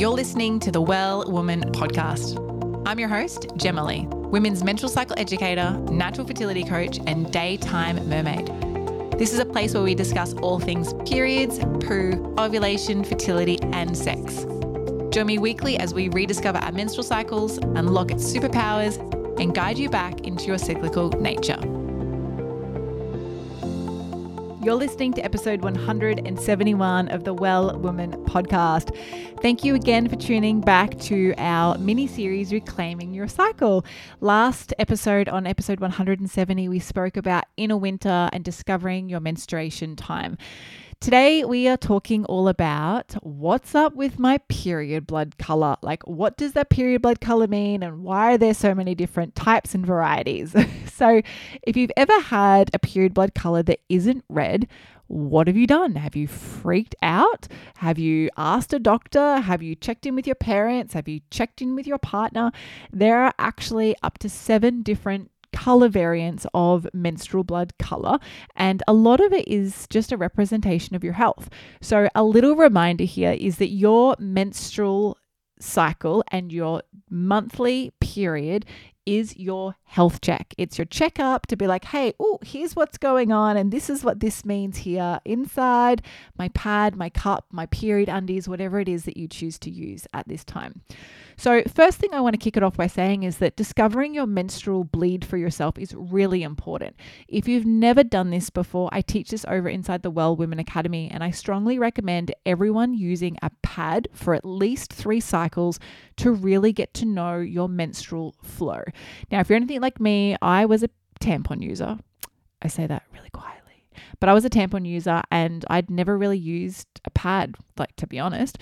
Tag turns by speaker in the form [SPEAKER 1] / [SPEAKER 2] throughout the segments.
[SPEAKER 1] You're listening to the Well Woman podcast. I'm your host, Jema Lee, women's menstrual cycle educator, natural fertility coach, and daytime mermaid. This is a place where we discuss all things periods, poo, ovulation, fertility, and sex. Join me weekly as we rediscover our menstrual cycles, unlock its superpowers, and guide you back into your cyclical nature. You're listening to episode 171 of the Well Woman podcast. Thank you again for tuning back to our mini series, Reclaiming Your Cycle. Last episode, on episode 170, we spoke about inner winter and discovering your menstruation time. Today, we are talking all about what's up with my period blood color. Like, what does that period blood color mean, and why are there so many different types and varieties? so, if you've ever had a period blood color that isn't red, what have you done? Have you freaked out? Have you asked a doctor? Have you checked in with your parents? Have you checked in with your partner? There are actually up to seven different color variants of menstrual blood color, and a lot of it is just a representation of your health. So, a little reminder here is that your menstrual cycle and your monthly period is your health check. It's your checkup to be like, hey, oh, here's what's going on, and this is what this means here inside my pad, my cup, my period undies, whatever it is that you choose to use at this time. So, first thing I want to kick it off by saying is that discovering your menstrual bleed for yourself is really important. If you've never done this before, I teach this over inside the Well Women Academy, and I strongly recommend everyone using a pad for at least three cycles to really get to know your menstrual flow. Now, if you're anything like me, I was a tampon user. I say that really quietly. But I was a tampon user and I'd never really used a pad, like to be honest.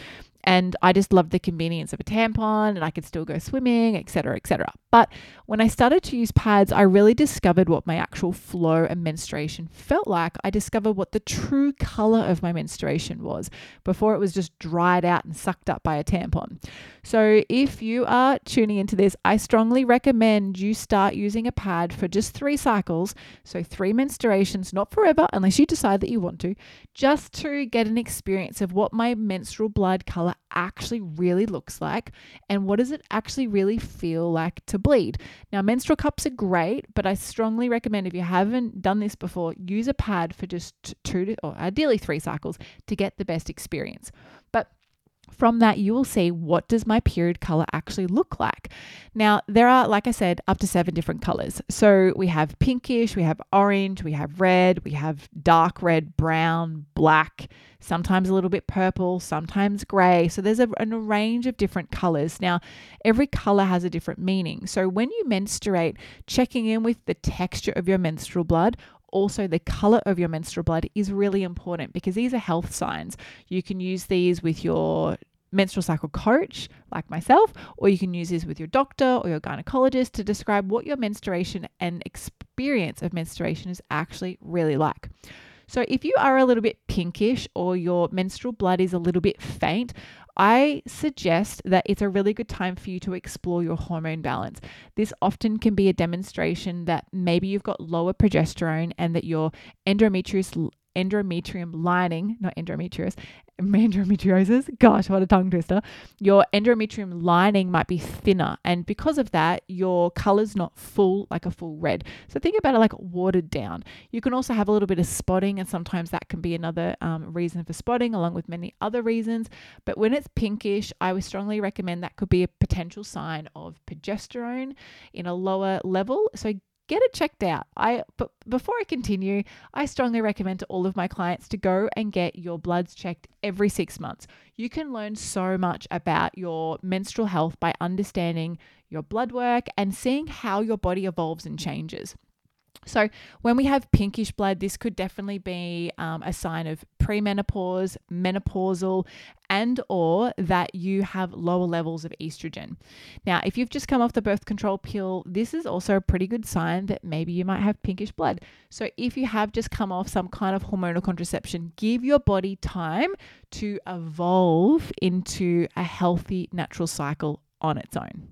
[SPEAKER 1] And I just loved the convenience of a tampon and I could still go swimming, etc., etc. But when I started to use pads, I really discovered what my actual flow and menstruation felt like. I discovered what the true color of my menstruation was before it was just dried out and sucked up by a tampon. So, if you are tuning into this, I strongly recommend you start using a pad for just three cycles. So, three menstruations, not forever, unless you decide that you want to, just to get an experience of what my menstrual blood color actually really looks like and what does it actually really feel like to bleed. Now, menstrual cups are great, but I strongly recommend if you haven't done this before, use a pad for just two to, or ideally three cycles to get the best experience. But from that you will see what does my period color actually look like? Now there are like i said up to seven different colors. So we have pinkish we have orange we have red we have dark red brown black sometimes a little bit purple sometimes gray. So there's a, a range of different colors. Now every color has a different meaning. So when you menstruate checking in with the texture of your menstrual blood also the color of your menstrual blood is really important because these are health signs. You can use these with your menstrual cycle coach, like myself, or you can use this with your doctor or your gynecologist to describe what your menstruation and experience of menstruation is actually really like. So, if you are a little bit pinkish or your menstrual blood is a little bit faint, I suggest that it's a really good time for you to explore your hormone balance. This often can be a demonstration that maybe you've got lower progesterone and that your endometrius endometrium lining, not endometrius, endometriosis. Gosh, what a tongue twister. Your endometrium lining might be thinner, and because of that, your color's not full like a full red. So think about it like watered down. You can also have a little bit of spotting, and sometimes that can be another um, reason for spotting, along with many other reasons. But when it's pinkish, I would strongly recommend that could be a potential sign of progesterone in a lower level. So get it checked out. I but before I continue, I strongly recommend to all of my clients to go and get your bloods checked every 6 months. You can learn so much about your menstrual health by understanding your blood work and seeing how your body evolves and changes. So, when we have pinkish blood, this could definitely be um, a sign of premenopause, menopausal, and or that you have lower levels of estrogen. Now, if you've just come off the birth control pill, this is also a pretty good sign that maybe you might have pinkish blood. So, if you have just come off some kind of hormonal contraception, give your body time to evolve into a healthy natural cycle on its own.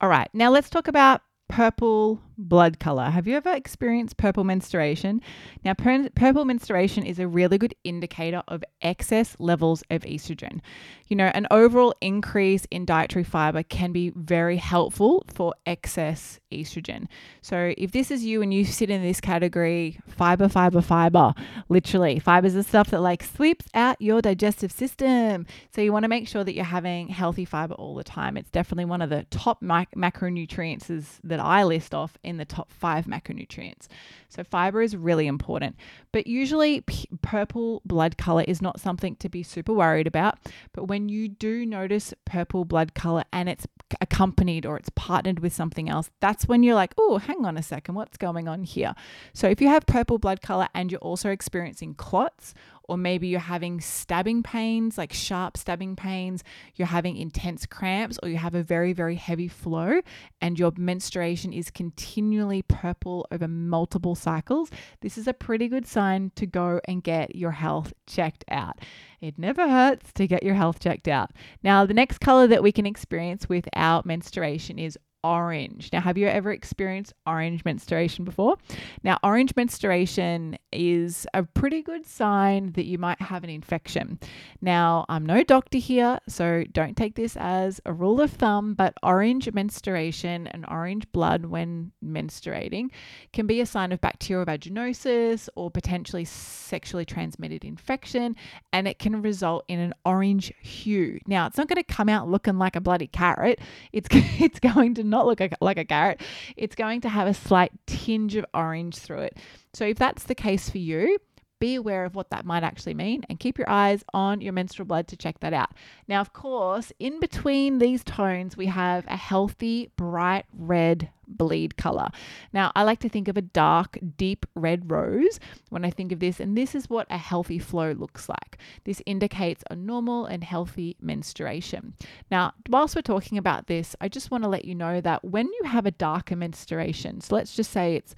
[SPEAKER 1] All right, now let's talk about purple, blood color. Have you ever experienced purple menstruation? Now, purple menstruation is a really good indicator of excess levels of estrogen. You know, an overall increase in dietary fiber can be very helpful for excess estrogen. So, if this is you and you sit in this category, fiber, fiber, fiber, literally, fiber is the stuff that like sweeps out your digestive system. So, you want to make sure that you're having healthy fiber all the time. It's definitely one of the top mac- macronutrients that I list off in the top five macronutrients. So, fiber is really important. But usually, p- purple blood color is not something to be super worried about. But when you do notice purple blood color and it's accompanied or it's partnered with something else, that's when you're like, oh, hang on a second, what's going on here? So, if you have purple blood color and you're also experiencing clots or maybe you're having stabbing pains, like sharp stabbing pains, you're having intense cramps, or you have a very, very heavy flow, and your menstruation is continually purple over multiple cycles, this is a pretty good sign to go and get your health checked out. It never hurts to get your health checked out. Now, the next color that we can experience with our menstruation is orange. Now, have you ever experienced orange menstruation before? Now, orange menstruation is a pretty good sign that you might have an infection. Now, I'm no doctor here, so don't take this as a rule of thumb, but orange menstruation and orange blood when menstruating can be a sign of bacterial vaginosis or potentially sexually transmitted infection, and it can result in an orange hue. Now, it's not going to come out looking like a bloody carrot. It's it's going to not look like a carrot. It's going to have a slight tinge of orange through it. So if that's the case for you, be aware of what that might actually mean and keep your eyes on your menstrual blood to check that out. Now, of course, in between these tones, we have a healthy, bright red bleed color. Now, I like to think of a dark, deep red rose when I think of this, and this is what a healthy flow looks like. This indicates a normal and healthy menstruation. Now, whilst we're talking about this, I just want to let you know that when you have a darker menstruation, so let's just say it's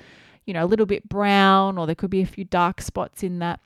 [SPEAKER 1] you know, a little bit brown or there could be a few dark spots in that.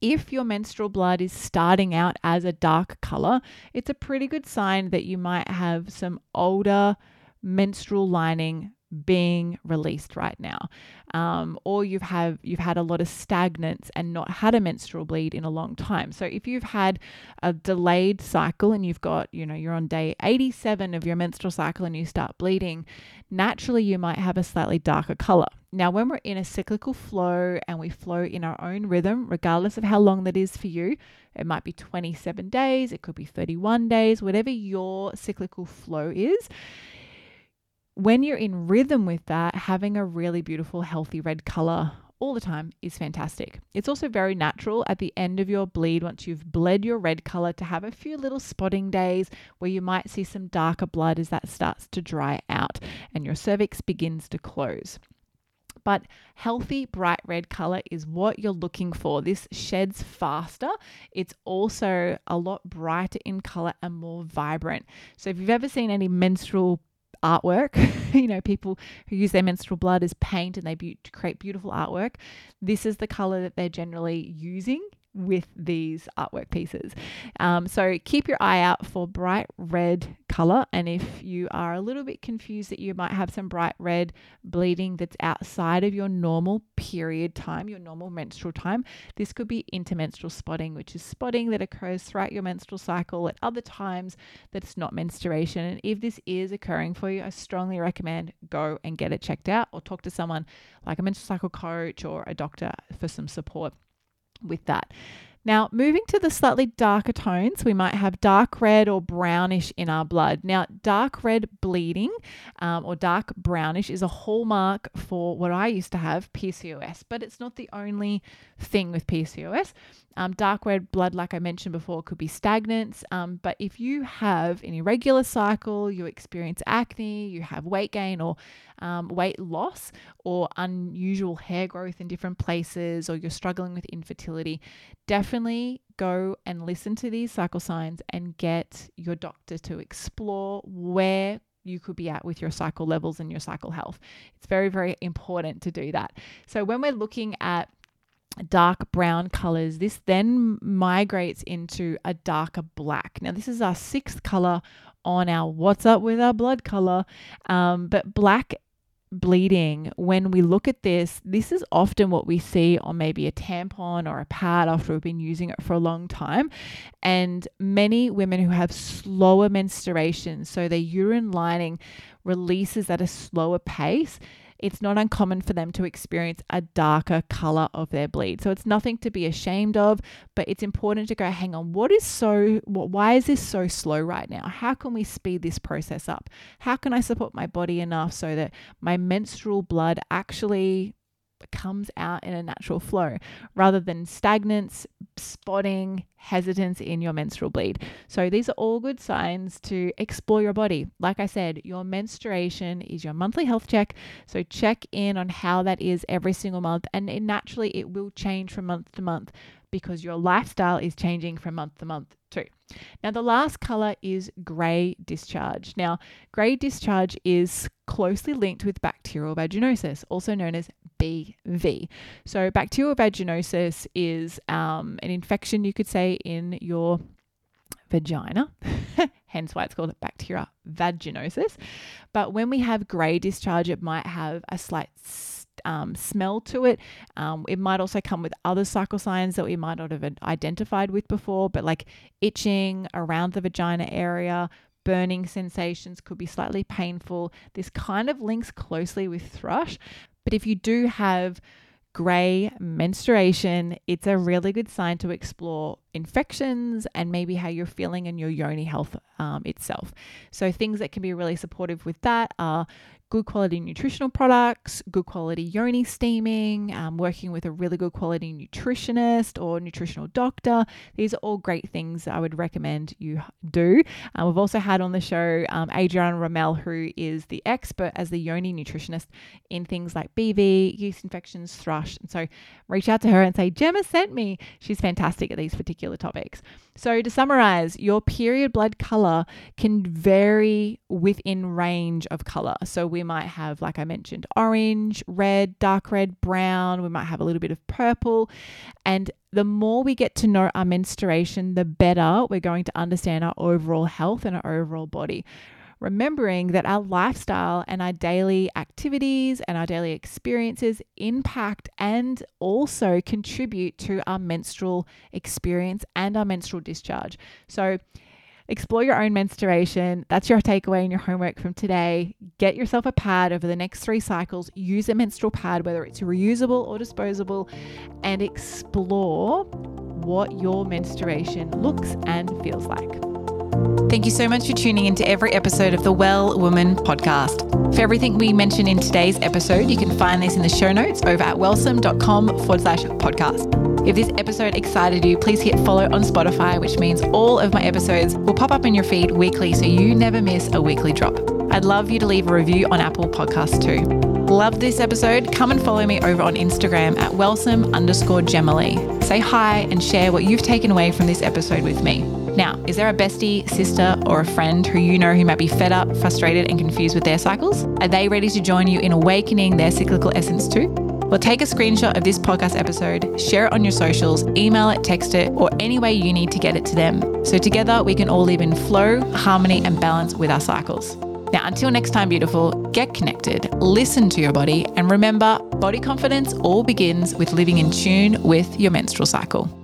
[SPEAKER 1] If your menstrual blood is starting out as a dark color, it's a pretty good sign that you might have some older menstrual lining being released right now, um, or you've have you've had a lot of stagnance and not had a menstrual bleed in a long time. So if you've had a delayed cycle and you've got you know you're on day 87 of your menstrual cycle and you start bleeding, naturally you might have a slightly darker color. Now, when we're in a cyclical flow and we flow in our own rhythm, regardless of how long that is for you, it might be 27 days, it could be 31 days, whatever your cyclical flow is when you're in rhythm with that, having a really beautiful, healthy red color all the time is fantastic. It's also very natural at the end of your bleed, once you've bled your red color, to have a few little spotting days where you might see some darker blood as that starts to dry out and your cervix begins to close. But healthy bright red color is what you're looking for. This sheds faster. It's also a lot brighter in color and more vibrant. So if you've ever seen any menstrual artwork. you know, people who use their menstrual blood as paint and they be- create beautiful artwork. This is the color that they're generally using with these artwork pieces. Um, so keep your eye out for bright red color. And if you are a little bit confused that you might have some bright red bleeding that's outside of your normal period time, your normal menstrual time, this could be intermenstrual spotting, which is spotting that occurs throughout your menstrual cycle at other times that's not menstruation. And if this is occurring for you, I strongly recommend go and get it checked out or talk to someone like a menstrual cycle coach or a doctor for some support with that. Now, moving to the slightly darker tones, we might have dark red or brownish in our blood. Now, dark red bleeding um, or dark brownish is a hallmark for what I used to have PCOS, but it's not the only thing with PCOS. Um, dark red blood, like I mentioned before, could be stagnant. Um, but if you have an irregular cycle, you experience acne, you have weight gain or um, weight loss, or unusual hair growth in different places, or you're struggling with infertility, definitely go and listen to these cycle signs and get your doctor to explore where you could be at with your cycle levels and your cycle health. It's very, very important to do that. So, when we're looking at dark brown colors. This then migrates into a darker black. Now, this is our sixth color on our What's Up with Our Blood color. Um, but black bleeding, when we look at this, this is often what we see on maybe a tampon or a pad after we've been using it for a long time. And many women who have slower menstruation, so their urine lining releases at a slower pace, it's not uncommon for them to experience a darker color of their bleed. So it's nothing to be ashamed of, but it's important to go, hang on, what is so, why is this so slow right now? How can we speed this process up? How can I support my body enough so that my menstrual blood actually comes out in a natural flow rather than stagnance, spotting, hesitance in your menstrual bleed. So these are all good signs to explore your body. Like I said, your menstruation is your monthly health check. So check in on how that is every single month and it, naturally it will change from month to month because your lifestyle is changing from month to month too. Now, the last color is grey discharge. Now, grey discharge is closely linked with bacterial vaginosis, also known as BV. So, bacterial vaginosis is um, an infection, you could say, in your vagina, hence why it's called bacteria vaginosis. But when we have grey discharge, it might have a slight um, smell to it. Um, it might also come with other cycle signs that we might not have identified with before, but like itching around the vagina area, burning sensations could be slightly painful. This kind of links closely with thrush. But if you do have grey menstruation, it's a really good sign to explore infections and maybe how you're feeling in your yoni health um, itself. So, things that can be really supportive with that are good quality nutritional products, good quality yoni steaming, um, working with a really good quality nutritionist or nutritional doctor. These are all great things I would recommend you do. Uh, we've also had on the show um, Adriana Rommel, who is the expert as the yoni nutritionist in things like BV, yeast infections, thrush. And so reach out to her and say, Jema sent me. She's fantastic at these particular topics. So, to summarize, your period blood color can vary within range of color. So, we might have, like I mentioned, orange, red, dark red, brown. We might have a little bit of purple. And the more we get to know our menstruation, the better we're going to understand our overall health and our overall body remembering that our lifestyle and our daily activities and our daily experiences impact and also contribute to our menstrual experience and our menstrual discharge. So, explore your own menstruation. That's your takeaway and your homework from today. Get yourself a pad over the next three cycles. Use a menstrual pad, whether it's reusable or disposable, and explore what your menstruation looks and feels like. Thank you so much for tuning into every episode of the Well Woman podcast. For everything we mentioned in today's episode, you can find this in the show notes over at wellsome.com forward slash podcast. If this episode excited you, please hit follow on Spotify, which means all of my episodes will pop up in your feed weekly so you never miss a weekly drop. I'd love you to leave a review on Apple Podcasts too. Love this episode? Come and follow me over on Instagram at wellsome underscore Jemalee. Say hi and share what you've taken away from this episode with me. Now, is there a bestie, sister, or a friend who you know who might be fed up, frustrated, and confused with their cycles? Are they ready to join you in awakening their cyclical essence too? Well, take a screenshot of this podcast episode, share it on your socials, email it, text it, or any way you need to get it to them. So together we can all live in flow, harmony, and balance with our cycles. Now, until next time, beautiful, get connected, listen to your body, and remember body confidence all begins with living in tune with your menstrual cycle.